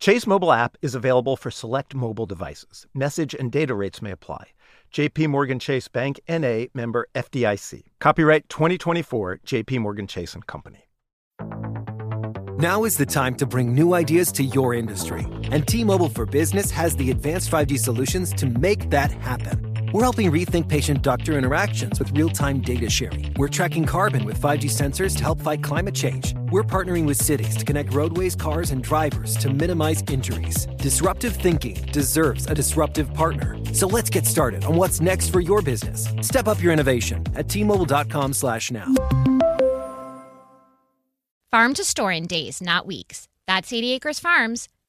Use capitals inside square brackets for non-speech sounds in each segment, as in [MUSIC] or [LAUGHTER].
Chase mobile app is available for select mobile devices. Message and data rates may apply. JP Morgan Chase Bank NA member FDIC. Copyright 2024 JP Morgan Chase and Company. Now is the time to bring new ideas to your industry. And T-Mobile for Business has the advanced 5G solutions to make that happen. We're helping rethink patient-doctor interactions with real-time data sharing. We're tracking carbon with 5G sensors to help fight climate change. We're partnering with cities to connect roadways, cars, and drivers to minimize injuries. Disruptive thinking deserves a disruptive partner. So let's get started on what's next for your business. Step up your innovation at T-Mobile.com slash now. Farm to store in days, not weeks. That's 80 Acres Farms.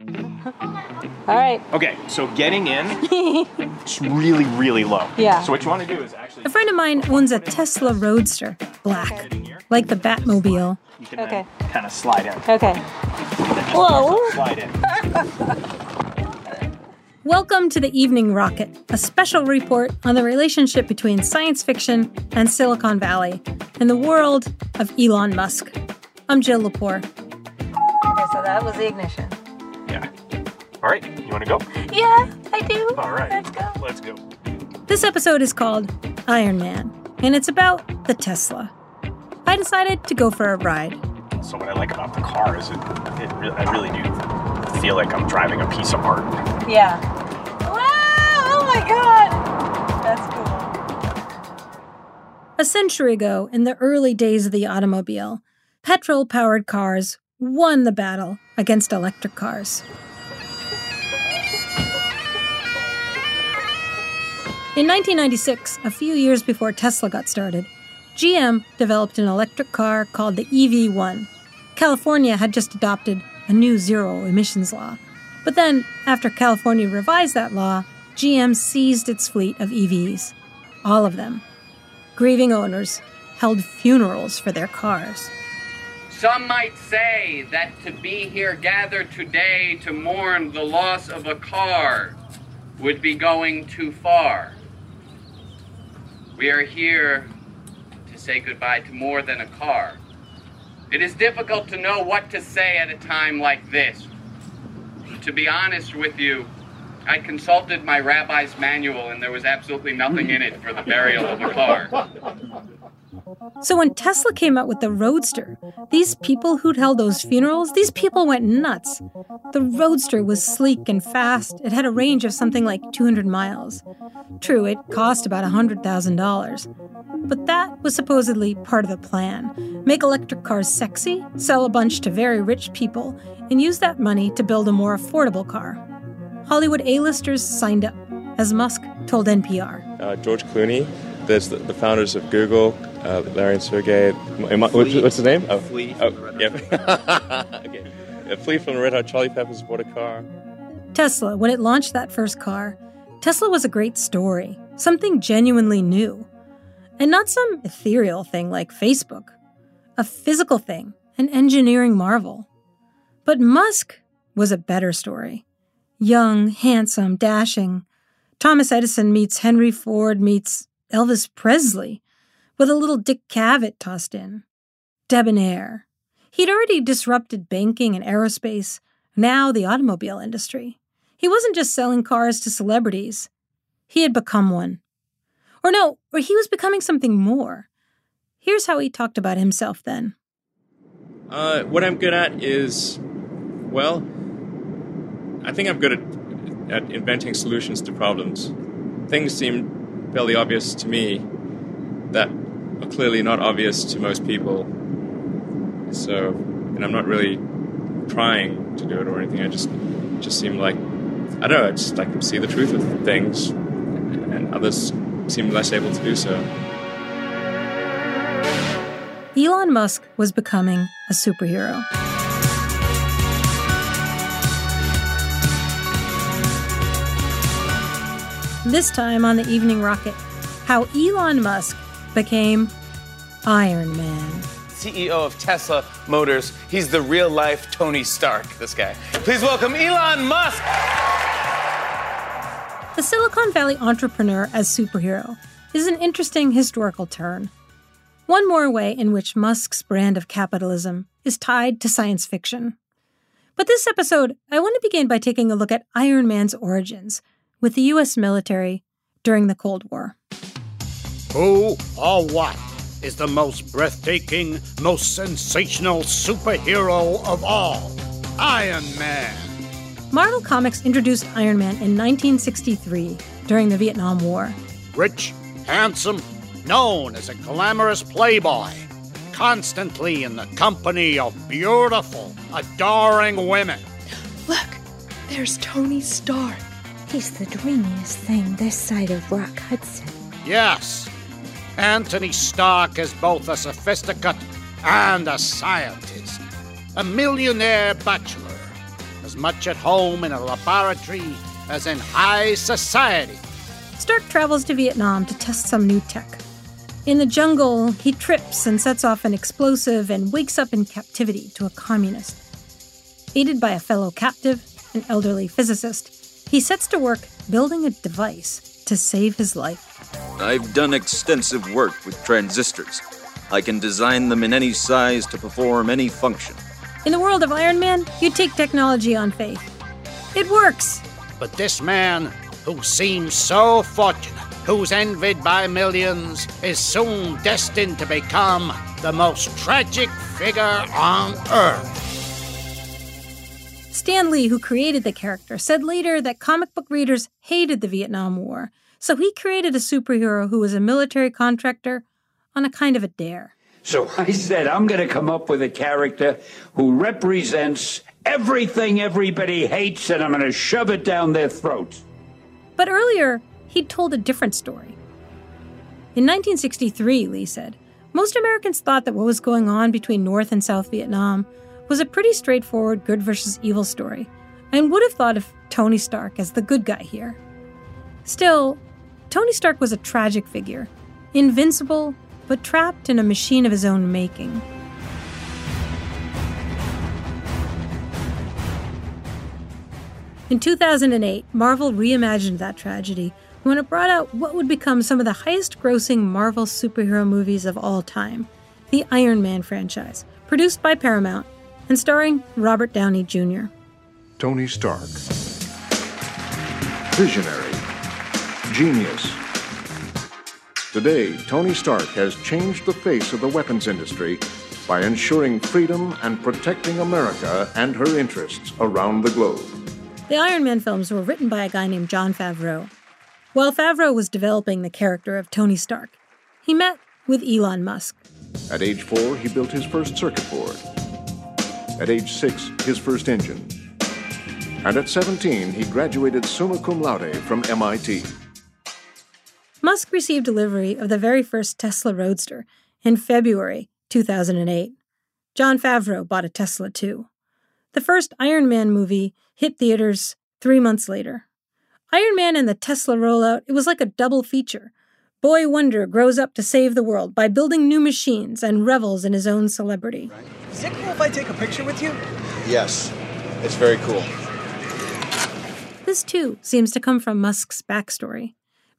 All right. Okay, so getting in, it's really, really low. Yeah. So what you want to do is actually. A friend of mine owns a Tesla Roadster, black, like the Batmobile. You can Okay. kind of slide in. Okay. Whoa. Slide in. Welcome to the Evening Rocket, a special report on the relationship between science fiction and Silicon Valley and the world of Elon Musk. I'm Jill Lepore. Okay, so that was the ignition. Yeah. All right, you want to go? Yeah, I do. All right. Let's go. Let's go. This episode is called Iron Man, and it's about the Tesla. I decided to go for a ride. So what I like about the car is it, it re- I really do feel like I'm driving a piece of art. Yeah. Wow! Oh my god! That's cool. A century ago, in the early days of the automobile, petrol powered cars won the battle against electric cars. In 1996, a few years before Tesla got started, GM developed an electric car called the EV1. California had just adopted a new zero emissions law. But then, after California revised that law, GM seized its fleet of EVs. All of them. Grieving owners held funerals for their cars. Some might say that to be here gathered today to mourn the loss of a car would be going too far. We are here to say goodbye to more than a car. It is difficult to know what to say at a time like this. To be honest with you, I consulted my rabbi's manual and there was absolutely nothing in it for the burial of a car. [LAUGHS] So when Tesla came out with the Roadster, these people who'd held those funerals, these people went nuts. The Roadster was sleek and fast. It had a range of something like 200 miles. True, it cost about $100,000. But that was supposedly part of the plan. Make electric cars sexy, sell a bunch to very rich people, and use that money to build a more affordable car. Hollywood A-listers signed up, as Musk told NPR. uh, George Clooney. There's the, the founders of Google, uh, Larry and Sergey. Am I- what's, what's his name? Oh, Flea oh, from Red yeah. [LAUGHS] okay. Yeah, Flea from the Red Hot Chili Peppers bought a car. Tesla, when it launched that first car, Tesla was a great story, something genuinely new. And not some ethereal thing like Facebook, a physical thing, an engineering marvel. But Musk was a better story. Young, handsome, dashing. Thomas Edison meets Henry Ford meets Elvis Presley, with a little Dick Cavett tossed in. Debonair. He'd already disrupted banking and aerospace, now the automobile industry. He wasn't just selling cars to celebrities, he had become one. Or no, or he was becoming something more. Here's how he talked about himself then. Uh, what I'm good at is, well, I think I'm good at, at inventing solutions to problems. Things seem fairly obvious to me that are clearly not obvious to most people. So, and I'm not really trying to do it or anything. I just just seem like I don't know. I just like see the truth of things, and others seem less able to do so. Elon Musk was becoming a superhero. This time on the Evening Rocket, how Elon Musk became Iron Man. CEO of Tesla Motors. He's the real life Tony Stark, this guy. Please welcome Elon Musk. The Silicon Valley entrepreneur as superhero is an interesting historical turn. One more way in which Musk's brand of capitalism is tied to science fiction. But this episode, I want to begin by taking a look at Iron Man's origins with the US military during the Cold War. Who or what is the most breathtaking, most sensational superhero of all? Iron Man. Marvel Comics introduced Iron Man in 1963 during the Vietnam War. Rich, handsome, known as a glamorous playboy, constantly in the company of beautiful, adoring women. Look, there's Tony Stark. He's the dreamiest thing this side of Rock Hudson. Yes, Anthony Stark is both a sophisticate and a scientist, a millionaire bachelor, as much at home in a laboratory as in high society. Stark travels to Vietnam to test some new tech. In the jungle, he trips and sets off an explosive and wakes up in captivity to a communist. Aided by a fellow captive, an elderly physicist, he sets to work building a device to save his life. I've done extensive work with transistors. I can design them in any size to perform any function. In the world of Iron Man, you take technology on faith. It works! But this man, who seems so fortunate, who's envied by millions, is soon destined to become the most tragic figure on Earth. Stan Lee, who created the character, said later that comic book readers hated the Vietnam War, so he created a superhero who was a military contractor on a kind of a dare. So I said, I'm going to come up with a character who represents everything everybody hates, and I'm going to shove it down their throats. But earlier, he'd told a different story. In 1963, Lee said, most Americans thought that what was going on between North and South Vietnam was a pretty straightforward good versus evil story, and would have thought of Tony Stark as the good guy here. Still, Tony Stark was a tragic figure, invincible, but trapped in a machine of his own making. In 2008, Marvel reimagined that tragedy when it brought out what would become some of the highest grossing Marvel superhero movies of all time the Iron Man franchise, produced by Paramount and starring Robert Downey Jr. Tony Stark. Visionary. Genius. Today, Tony Stark has changed the face of the weapons industry by ensuring freedom and protecting America and her interests around the globe. The Iron Man films were written by a guy named Jon Favreau. While Favreau was developing the character of Tony Stark, he met with Elon Musk. At age four, he built his first circuit board. At age six, his first engine. And at 17, he graduated summa cum laude from MIT. Musk received delivery of the very first Tesla Roadster in February 2008. Jon Favreau bought a Tesla too. The first Iron Man movie hit theaters three months later. Iron Man and the Tesla rollout, it was like a double feature. Boy Wonder grows up to save the world by building new machines and revels in his own celebrity. Is it cool if I take a picture with you? Yes, it's very cool. This too seems to come from Musk's backstory.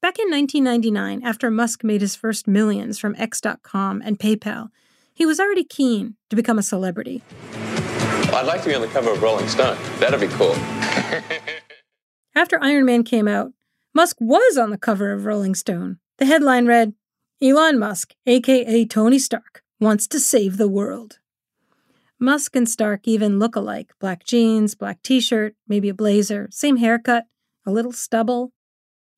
Back in 1999, after Musk made his first millions from X.com and PayPal, he was already keen to become a celebrity. I'd like to be on the cover of Rolling Stone. That'd be cool. [LAUGHS] After Iron Man came out, Musk was on the cover of Rolling Stone. The headline read Elon Musk, aka Tony Stark, wants to save the world. Musk and Stark even look alike black jeans, black t shirt, maybe a blazer, same haircut, a little stubble.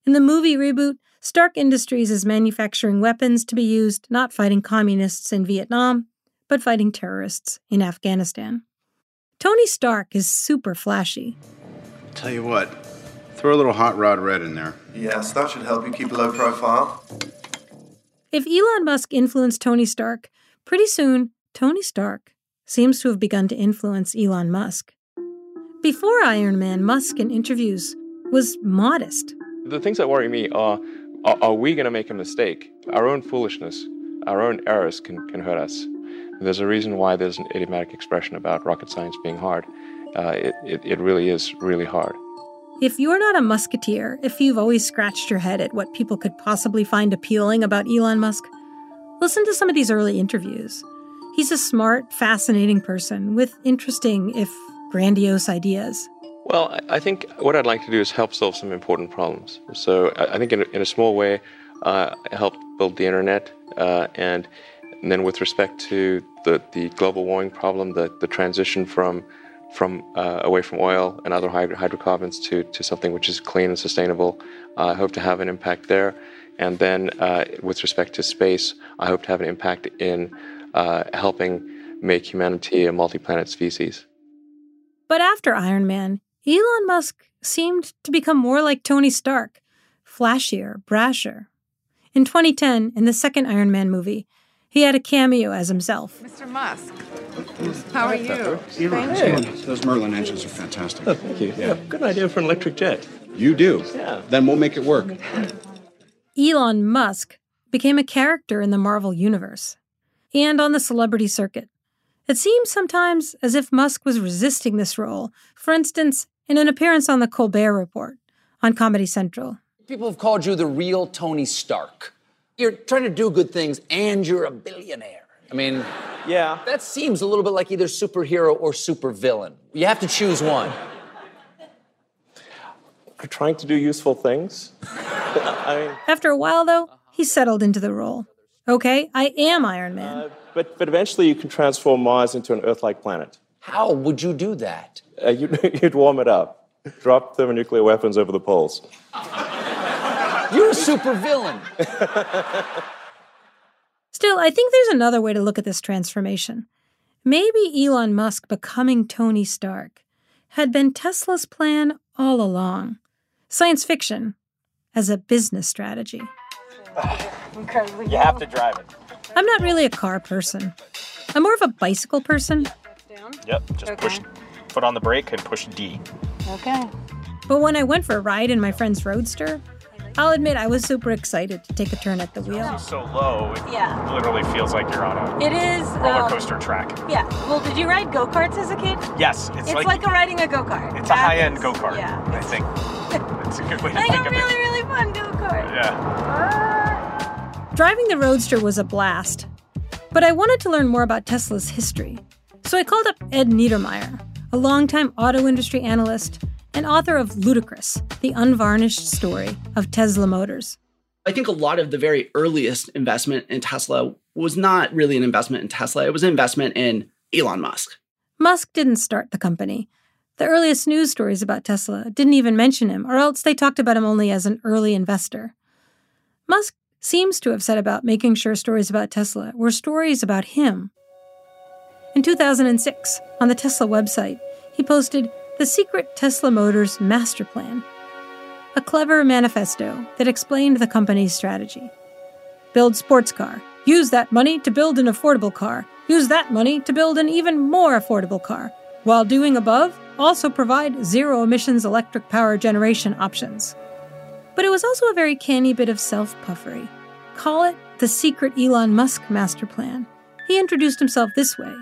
In the movie reboot, Stark Industries is manufacturing weapons to be used not fighting communists in Vietnam, but fighting terrorists in Afghanistan. Tony Stark is super flashy. Tell you what, throw a little hot rod red in there. Yes, that should help you keep a low profile. If Elon Musk influenced Tony Stark, pretty soon Tony Stark seems to have begun to influence Elon Musk. Before Iron Man, Musk in interviews was modest. The things that worry me are are, are we going to make a mistake? Our own foolishness, our own errors can, can hurt us. There's a reason why there's an idiomatic expression about rocket science being hard. Uh, it, it, it really is really hard. If you're not a musketeer, if you've always scratched your head at what people could possibly find appealing about Elon Musk, listen to some of these early interviews. He's a smart, fascinating person with interesting, if grandiose, ideas. Well, I think what I'd like to do is help solve some important problems. So I think in a, in a small way, uh, build the internet, uh, and, and, then with respect to the, the global warming problem, the, the transition from from uh, away from oil and other hydrocarbons to, to something which is clean and sustainable. Uh, I hope to have an impact there. And then uh, with respect to space, I hope to have an impact in uh, helping make humanity a multi-planet species. But after Iron Man, Elon Musk seemed to become more like Tony Stark, flashier, brasher. In 2010, in the second Iron Man movie, he had a cameo as himself. Mr. Musk, how are you? Hey. Those Merlin engines are fantastic. Oh, thank you. Yeah, good idea for an electric jet. You do? Yeah. Then we'll make it work. Elon Musk became a character in the Marvel Universe and on the celebrity circuit. It seems sometimes as if Musk was resisting this role. For instance, in an appearance on The Colbert Report on Comedy Central. People have called you the real Tony Stark. You're trying to do good things and you're a billionaire. I mean, yeah. That seems a little bit like either superhero or supervillain. You have to choose one. You're trying to do useful things. [LAUGHS] I mean, After a while, though, he settled into the role. Okay, I am Iron Man. Uh, but, but eventually you can transform Mars into an Earth like planet. How would you do that? Uh, you'd, [LAUGHS] you'd warm it up, drop thermonuclear weapons over the poles. You're a supervillain. Still, I think there's another way to look at this transformation. Maybe Elon Musk becoming Tony Stark had been Tesla's plan all along. Science fiction as a business strategy. You have to drive it. I'm not really a car person. I'm more of a bicycle person. Yep, just Okay. push foot on the brake and push D. Okay. But when I went for a ride in my friend's Roadster, I'll admit I was super excited to take a turn at the wheel. It's so low, it Yeah. literally feels like you're on a It is. roller um, coaster track. Yeah. Well, did you ride go karts as a kid? Yes, it's, It's, like, a riding a go kart. it's a high-end go kart. Yeah. I think [LAUGHS] it's a good way to Like think a of really, it. really fun go kart. Yeah. Driving the Roadster was a blast, but I wanted to learn more about Tesla's history. So I called up Ed Niedermeyer, a longtime auto industry analyst and author of Ludicrous, the unvarnished story of Tesla Motors. I think a lot of the very earliest investment in Tesla was not really an investment in Tesla, it was an investment in Elon Musk. Musk didn't start the company. The earliest news stories about Tesla didn't even mention him, or else they talked about him only as an early investor. Musk seems to have set about making sure stories about Tesla were stories about him. In 2006, on the Tesla website, he posted the secret Tesla Motors master plan, a clever manifesto that explained the company's strategy. Build sports car. Use that money to build an affordable car. Use that money to build an even more affordable car. While doing above, also provide zero emissions electric power generation options. But it was also a very canny bit of self puffery. Call it the secret Elon Musk master plan. He introduced himself this way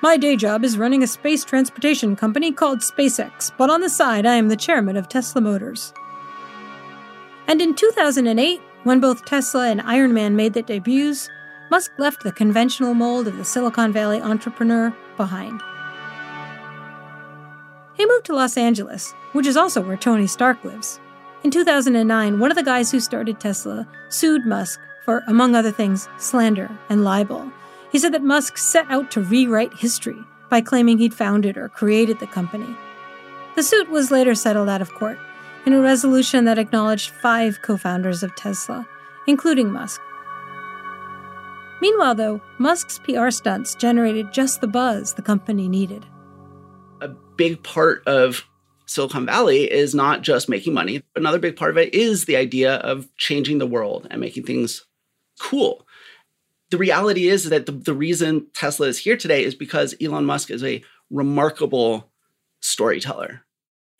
My day job is running a space transportation company called SpaceX, but on the side, I am the chairman of Tesla Motors. And in 2008, when both Tesla and Iron Man made their debuts, Musk left the conventional mold of the Silicon Valley entrepreneur behind. He moved to Los Angeles, which is also where Tony Stark lives. In 2009, one of the guys who started Tesla sued Musk for, among other things, slander and libel. He said that Musk set out to rewrite history by claiming he'd founded or created the company. The suit was later settled out of court, in a resolution that acknowledged five co founders of Tesla, including Musk. Meanwhile, though, Musk's PR stunts generated just the buzz the company needed. A big part of Silicon Valley is not just making money. Another big part of it is the idea of changing the world and making things cool. The reality is that the, the reason Tesla is here today is because Elon Musk is a remarkable storyteller.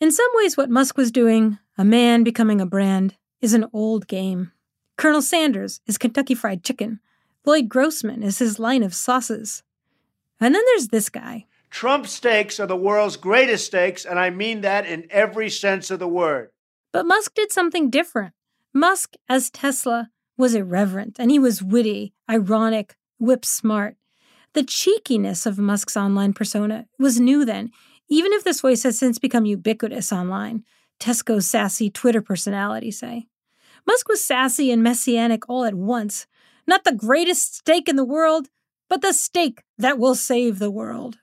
In some ways, what Musk was doing, a man becoming a brand, is an old game. Colonel Sanders is Kentucky Fried Chicken. Lloyd Grossman is his line of sauces. And then there's this guy. Trump steaks are the world's greatest steaks, and I mean that in every sense of the word. But Musk did something different. Musk, as Tesla, was irreverent, and he was witty, ironic, whip smart. The cheekiness of Musk's online persona was new then, even if this voice has since become ubiquitous online. Tesco's sassy Twitter personality, say. Musk was sassy and messianic all at once, not the greatest stake in the world, but the stake that will save the world.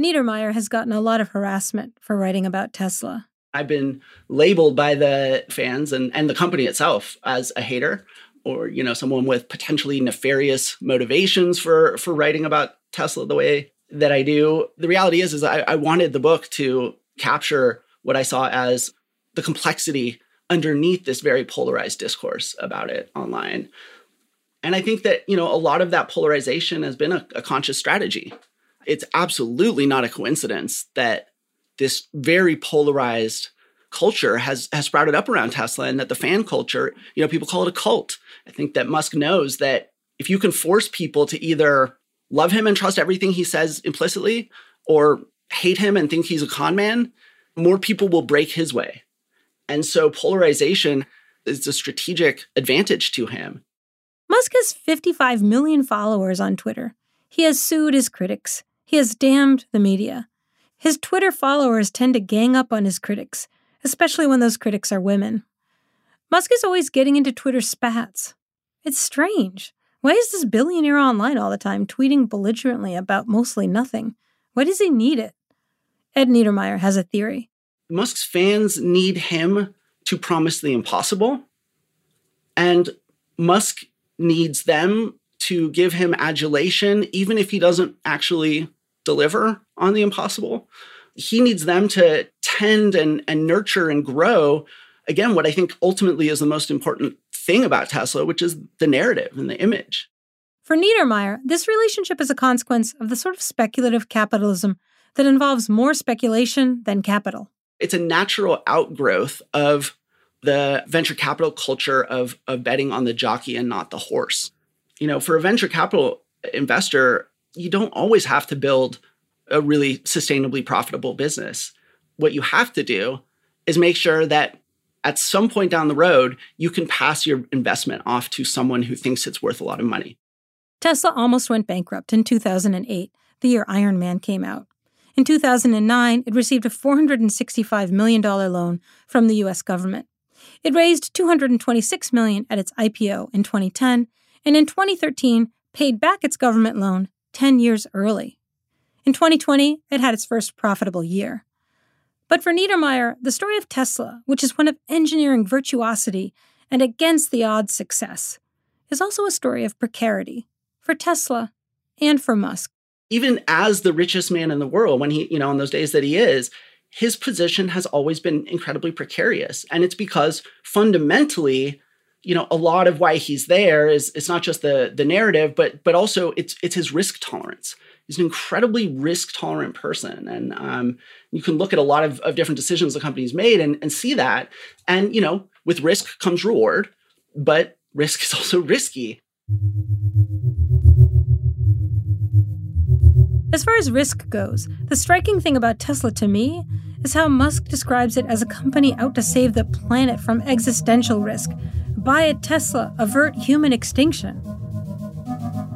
Niedermeyer has gotten a lot of harassment for writing about Tesla. I've been labeled by the fans and, and the company itself as a hater or you know someone with potentially nefarious motivations for for writing about Tesla the way that I do. The reality is is I, I wanted the book to capture what I saw as the complexity underneath this very polarized discourse about it online. And I think that, you know, a lot of that polarization has been a, a conscious strategy. It's absolutely not a coincidence that this very polarized culture has has sprouted up around Tesla and that the fan culture, you know, people call it a cult. I think that Musk knows that if you can force people to either love him and trust everything he says implicitly or hate him and think he's a con man, more people will break his way. And so polarization is a strategic advantage to him. Musk has 55 million followers on Twitter. He has sued his critics. He has damned the media. His Twitter followers tend to gang up on his critics, especially when those critics are women. Musk is always getting into Twitter spats. It's strange. Why is this billionaire online all the time, tweeting belligerently about mostly nothing? Why does he need it? Ed Niedermeyer has a theory. Musk's fans need him to promise the impossible. And Musk needs them to give him adulation, even if he doesn't actually deliver on the impossible. He needs them to tend and, and nurture and grow. Again, what I think ultimately is the most important thing about Tesla, which is the narrative and the image. For Niedermeyer, this relationship is a consequence of the sort of speculative capitalism that involves more speculation than capital. It's a natural outgrowth of the venture capital culture of, of betting on the jockey and not the horse. You know, for a venture capital investor, you don't always have to build a really sustainably profitable business. What you have to do is make sure that at some point down the road, you can pass your investment off to someone who thinks it's worth a lot of money. Tesla almost went bankrupt in 2008, the year Iron Man came out. In 2009, it received a $465 million loan from the US government. It raised 226 million at its IPO in 2010 and in 2013 paid back its government loan 10 years early. In 2020, it had its first profitable year. But for Niedermeyer, the story of Tesla, which is one of engineering virtuosity and against the odds success, is also a story of precarity for Tesla and for Musk. Even as the richest man in the world, when he, you know, in those days that he is, his position has always been incredibly precarious. And it's because fundamentally, you know, a lot of why he's there is it's not just the the narrative, but but also it's it's his risk tolerance. He's an incredibly risk tolerant person, and um, you can look at a lot of, of different decisions the company's made and, and see that. And you know, with risk comes reward, but risk [LAUGHS] is also risky. As far as risk goes, the striking thing about Tesla to me is how Musk describes it as a company out to save the planet from existential risk. Buy a Tesla, avert human extinction.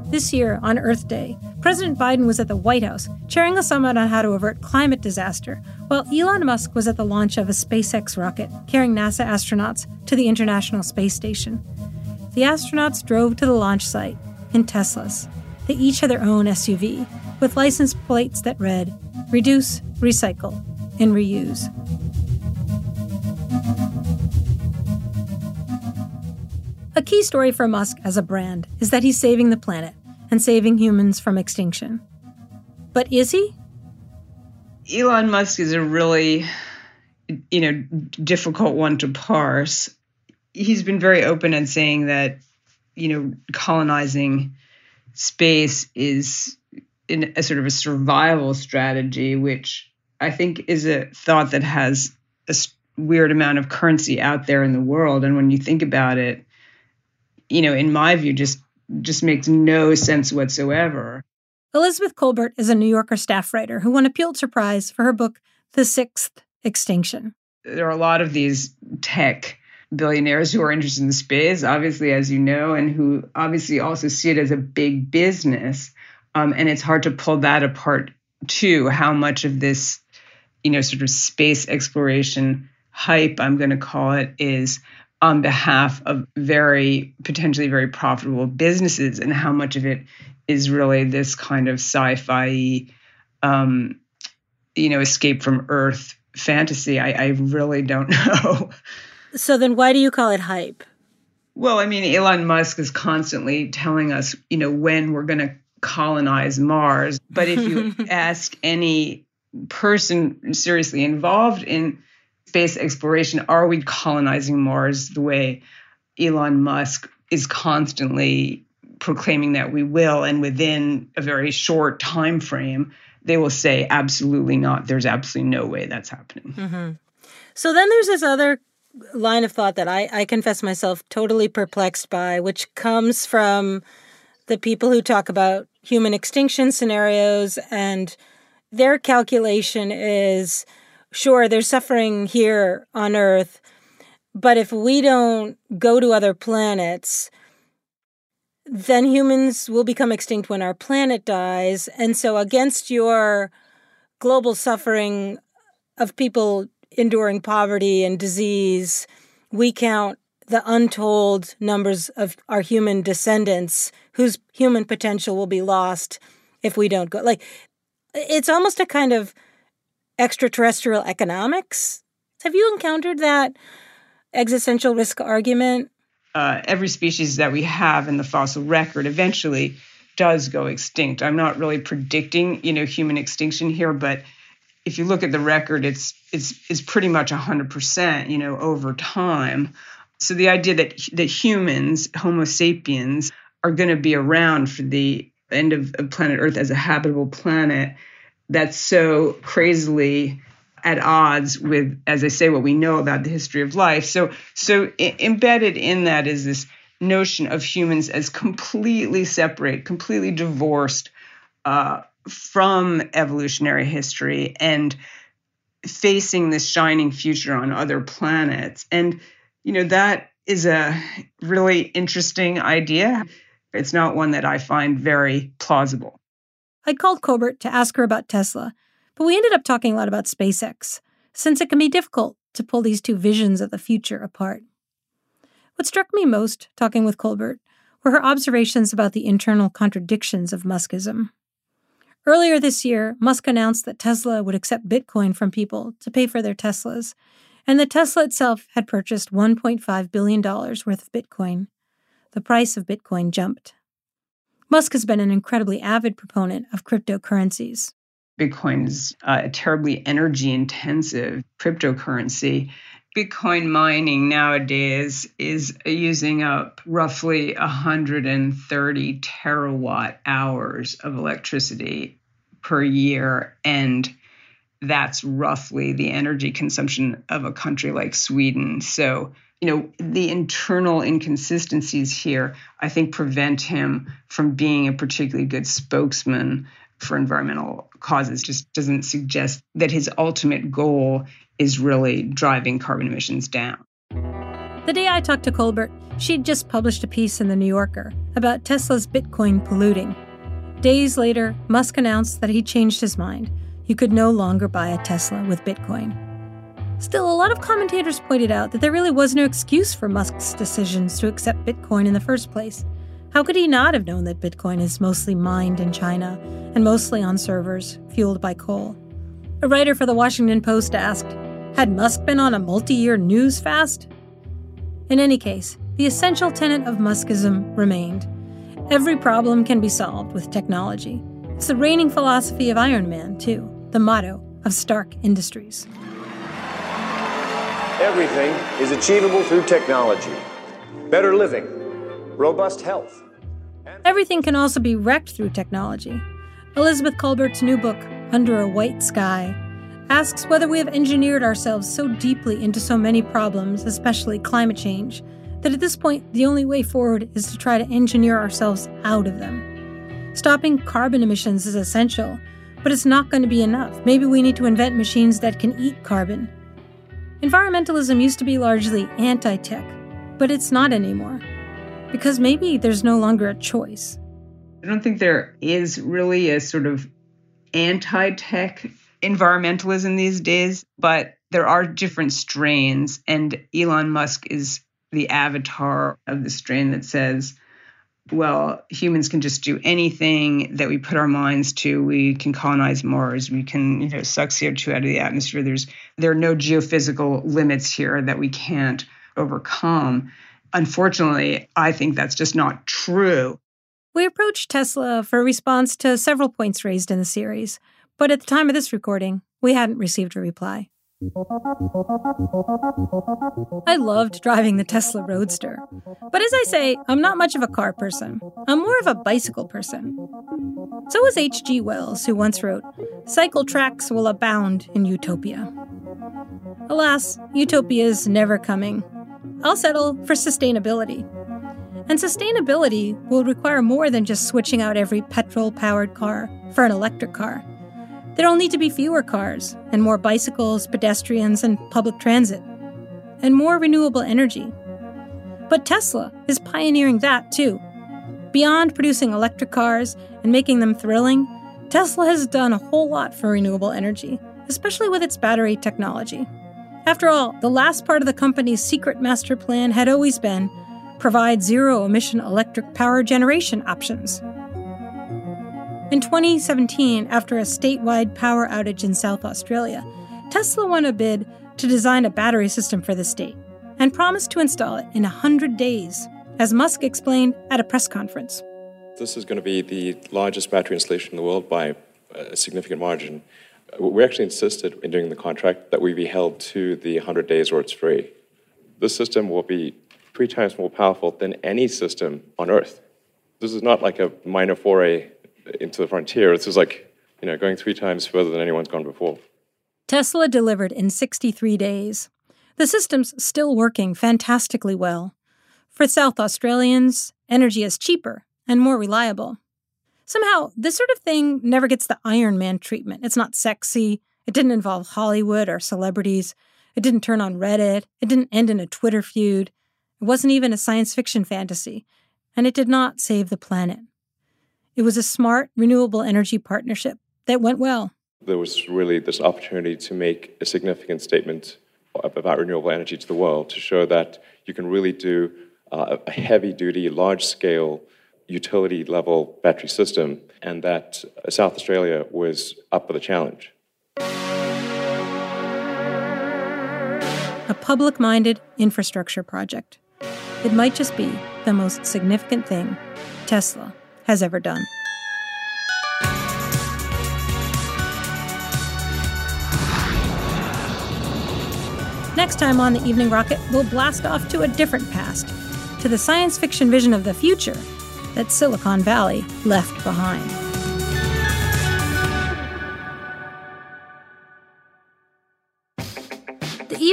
This year, on Earth Day, President Biden was at the White House chairing a summit on how to avert climate disaster, while Elon Musk was at the launch of a SpaceX rocket carrying NASA astronauts to the International Space Station. The astronauts drove to the launch site in Teslas. They each had their own SUV with license plates that read Reduce, Recycle, and Reuse. A key story for Musk as a brand is that he's saving the planet and saving humans from extinction. But is he? Elon Musk is a really, you know, difficult one to parse. He's been very open in saying that, you know, colonizing space is in a sort of a survival strategy, which I think is a thought that has a weird amount of currency out there in the world. And when you think about it, you know, in my view, just just makes no sense whatsoever. Elizabeth Kolbert is a New Yorker staff writer who won a Pulitzer Prize for her book, The Sixth Extinction. There are a lot of these tech billionaires who are interested in space, obviously, as you know, and who obviously also see it as a big business. Um, and it's hard to pull that apart too, how much of this, you know, sort of space exploration hype, I'm going to call it, is on behalf of very potentially very profitable businesses and how much of it is really this kind of sci-fi um, you know escape from earth fantasy. I, I really don't [LAUGHS] know. So then why do you call it hype? Well i mean elon musk is constantly telling us you know when we're going to colonize mars. But if you [LAUGHS] ask any person seriously involved in space exploration are we colonizing mars the way elon musk is constantly proclaiming that we will? And within a very short time frame they will say absolutely not. There's absolutely no way that's happening. Mm-hmm. so then there's this other line of thought that I, I confess myself totally perplexed by which comes from the people who talk about human extinction scenarios and their calculation is sure there's suffering here on earth but if we don't go to other planets then humans will become extinct when our planet dies. And so, against your global suffering of people enduring poverty and disease, we count the untold numbers of our human descendants whose human potential will be lost if we don't go. Like, it's almost a kind of extraterrestrial economics. Have you encountered that existential risk argument? uh, every species that we have in the fossil record eventually does go extinct. I'm not really predicting, you know, human extinction here, but if you look at the record, it's it's it's pretty much 100%, you know, over time. So the idea that that humans, Homo sapiens, are going to be around for the end of, of planet Earth as a habitable planet, that's so crazily at odds with, as I say, what we know about the history of life. So, so I- embedded in that is this notion of humans as completely separate, completely divorced uh, from evolutionary history and facing this shining future on other planets. And, you know, that is a really interesting idea. It's not one that I find very plausible. I called Kolbert to ask her about Tesla but we ended up talking a lot about SpaceX, since it can be difficult to pull these two visions of the future apart. What struck me most, talking with Kolbert were her observations about the internal contradictions of Muskism. Earlier this year, Musk announced that Tesla would accept Bitcoin from people to pay for their Teslas, and that Tesla itself had purchased $1.5 billion worth of Bitcoin. The price of Bitcoin jumped. Musk has been an incredibly avid proponent of cryptocurrencies. Bitcoin is uh, a terribly energy intensive cryptocurrency. Bitcoin mining nowadays is using up roughly 130 terawatt hours of electricity per year. And that's roughly the energy consumption of a country like Sweden. So, you know, the internal inconsistencies here, I think, prevent him from being a particularly good spokesman for environmental causes just doesn't suggest that his ultimate goal is really driving carbon emissions down. The day I talked to Kolbert, she'd just published a piece in The New Yorker about Tesla's Bitcoin polluting. Days later, Musk announced that he changed his mind. You could no longer buy a Tesla with Bitcoin. Still, a lot of commentators pointed out that there really was no excuse for Musk's decisions to accept Bitcoin in the first place. How could he not have known that Bitcoin is mostly mined in China and mostly on servers fueled by coal? A writer for the Washington Post asked Had Musk been on a multi year news fast? In any case, the essential tenet of Muskism remained. Every problem can be solved with technology. It's the reigning philosophy of Iron Man, too, the motto of Stark Industries. Everything is achievable through technology. Better living, robust health. Everything can also be wrecked through technology. Elizabeth Kolbert's new book, Under a White Sky, asks whether we have engineered ourselves so deeply into so many problems, especially climate change, that at this point the only way forward is to try to engineer ourselves out of them. Stopping carbon emissions is essential, but it's not going to be enough. Maybe we need to invent machines that can eat carbon. Environmentalism used to be largely anti tech, but it's not anymore. Because maybe there's no longer a choice. I don't think there is really a sort of anti tech environmentalism these days, but there are different strains, and Elon Musk is the avatar of the strain that says, well, humans can just do anything that we put our minds to. We can colonize Mars. We can, you know, suck CO2 out of the atmosphere. There's there are no geophysical limits here that we can't overcome. Unfortunately, I think that's just not true. We approached Tesla for a response to several points raised in the series, but at the time of this recording, we hadn't received a reply. I loved driving the Tesla Roadster. But as I say, I'm not much of a car person. I'm more of a bicycle person. So was H.G. Wells, who once wrote, Cycle tracks will abound in utopia. Alas, utopia is never coming. I'll settle for sustainability. And sustainability will require more than just switching out every petrol powered car for an electric car. There'll need to be fewer cars, and more bicycles, pedestrians, and public transit, and more renewable energy. But Tesla is pioneering that too. Beyond producing electric cars and making them thrilling, Tesla has done a whole lot for renewable energy, especially with its battery technology. After all, the last part of the company's secret master plan had always been provide zero emission electric power generation options. In 2017, after a statewide power outage in South Australia, Tesla won a bid to design a battery system for the state and promised to install it in 100 days, as Musk explained at a press conference. This is going to be the largest battery installation in the world by a significant margin. We actually insisted in doing the contract that we be held to the 100 days or it's free. This system will be three times more powerful than any system on Earth. This is not like a minor foray into the frontier. This is like, you know, going three times further than anyone's gone before. Tesla delivered in 63 days. The system's still working fantastically well. For South Australians, energy is cheaper and more reliable. Somehow, this sort of thing never gets the Iron Man treatment. It's not sexy. It didn't involve Hollywood or celebrities. It didn't turn on Reddit. It didn't end in a Twitter feud. It wasn't even a science fiction fantasy. And it did not save the planet. It was a smart, renewable energy partnership that went well. There was really this opportunity to make a significant statement about renewable energy to the world to show that you can really do uh, a heavy duty, large scale, utility level battery system, and that South Australia was up for the challenge. A public minded infrastructure project. It might just be the most significant thing Tesla has ever done. Next time on the Evening Rocket, we'll blast off to a different past, to the science fiction vision of the future that Silicon Valley left behind.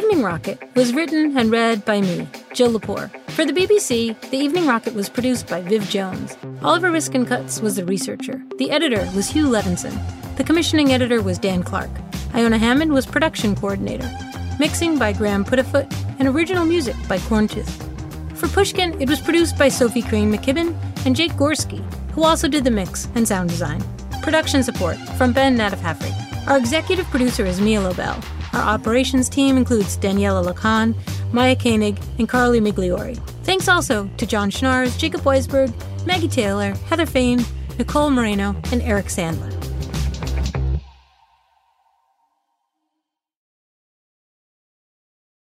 Evening Rocket was written and read by me, Jill Lepore. For the BBC, The Evening Rocket was produced by Viv Jones. Oliver Riskenkutz was the researcher. The editor was Hugh Levinson. The commissioning editor was Dan Clark. Iona Hammond was production coordinator. Mixing by Graham Puddifoot and original music by Corntooth. For Pushkin, it was produced by Sophie Crane McKibben and Jake Gorski, who also did the mix and sound design. Production support from Ben Naddaff-Hafrey. Our executive producer is Mia Lobel. Our operations team includes Daniella Lakhan, Maya Koenig, and Carly Migliori. Thanks also to John Schnaars, Jacob Weisberg, Maggie Taylor, Heather Fain, Nicole Moreno, and Eric Sandler.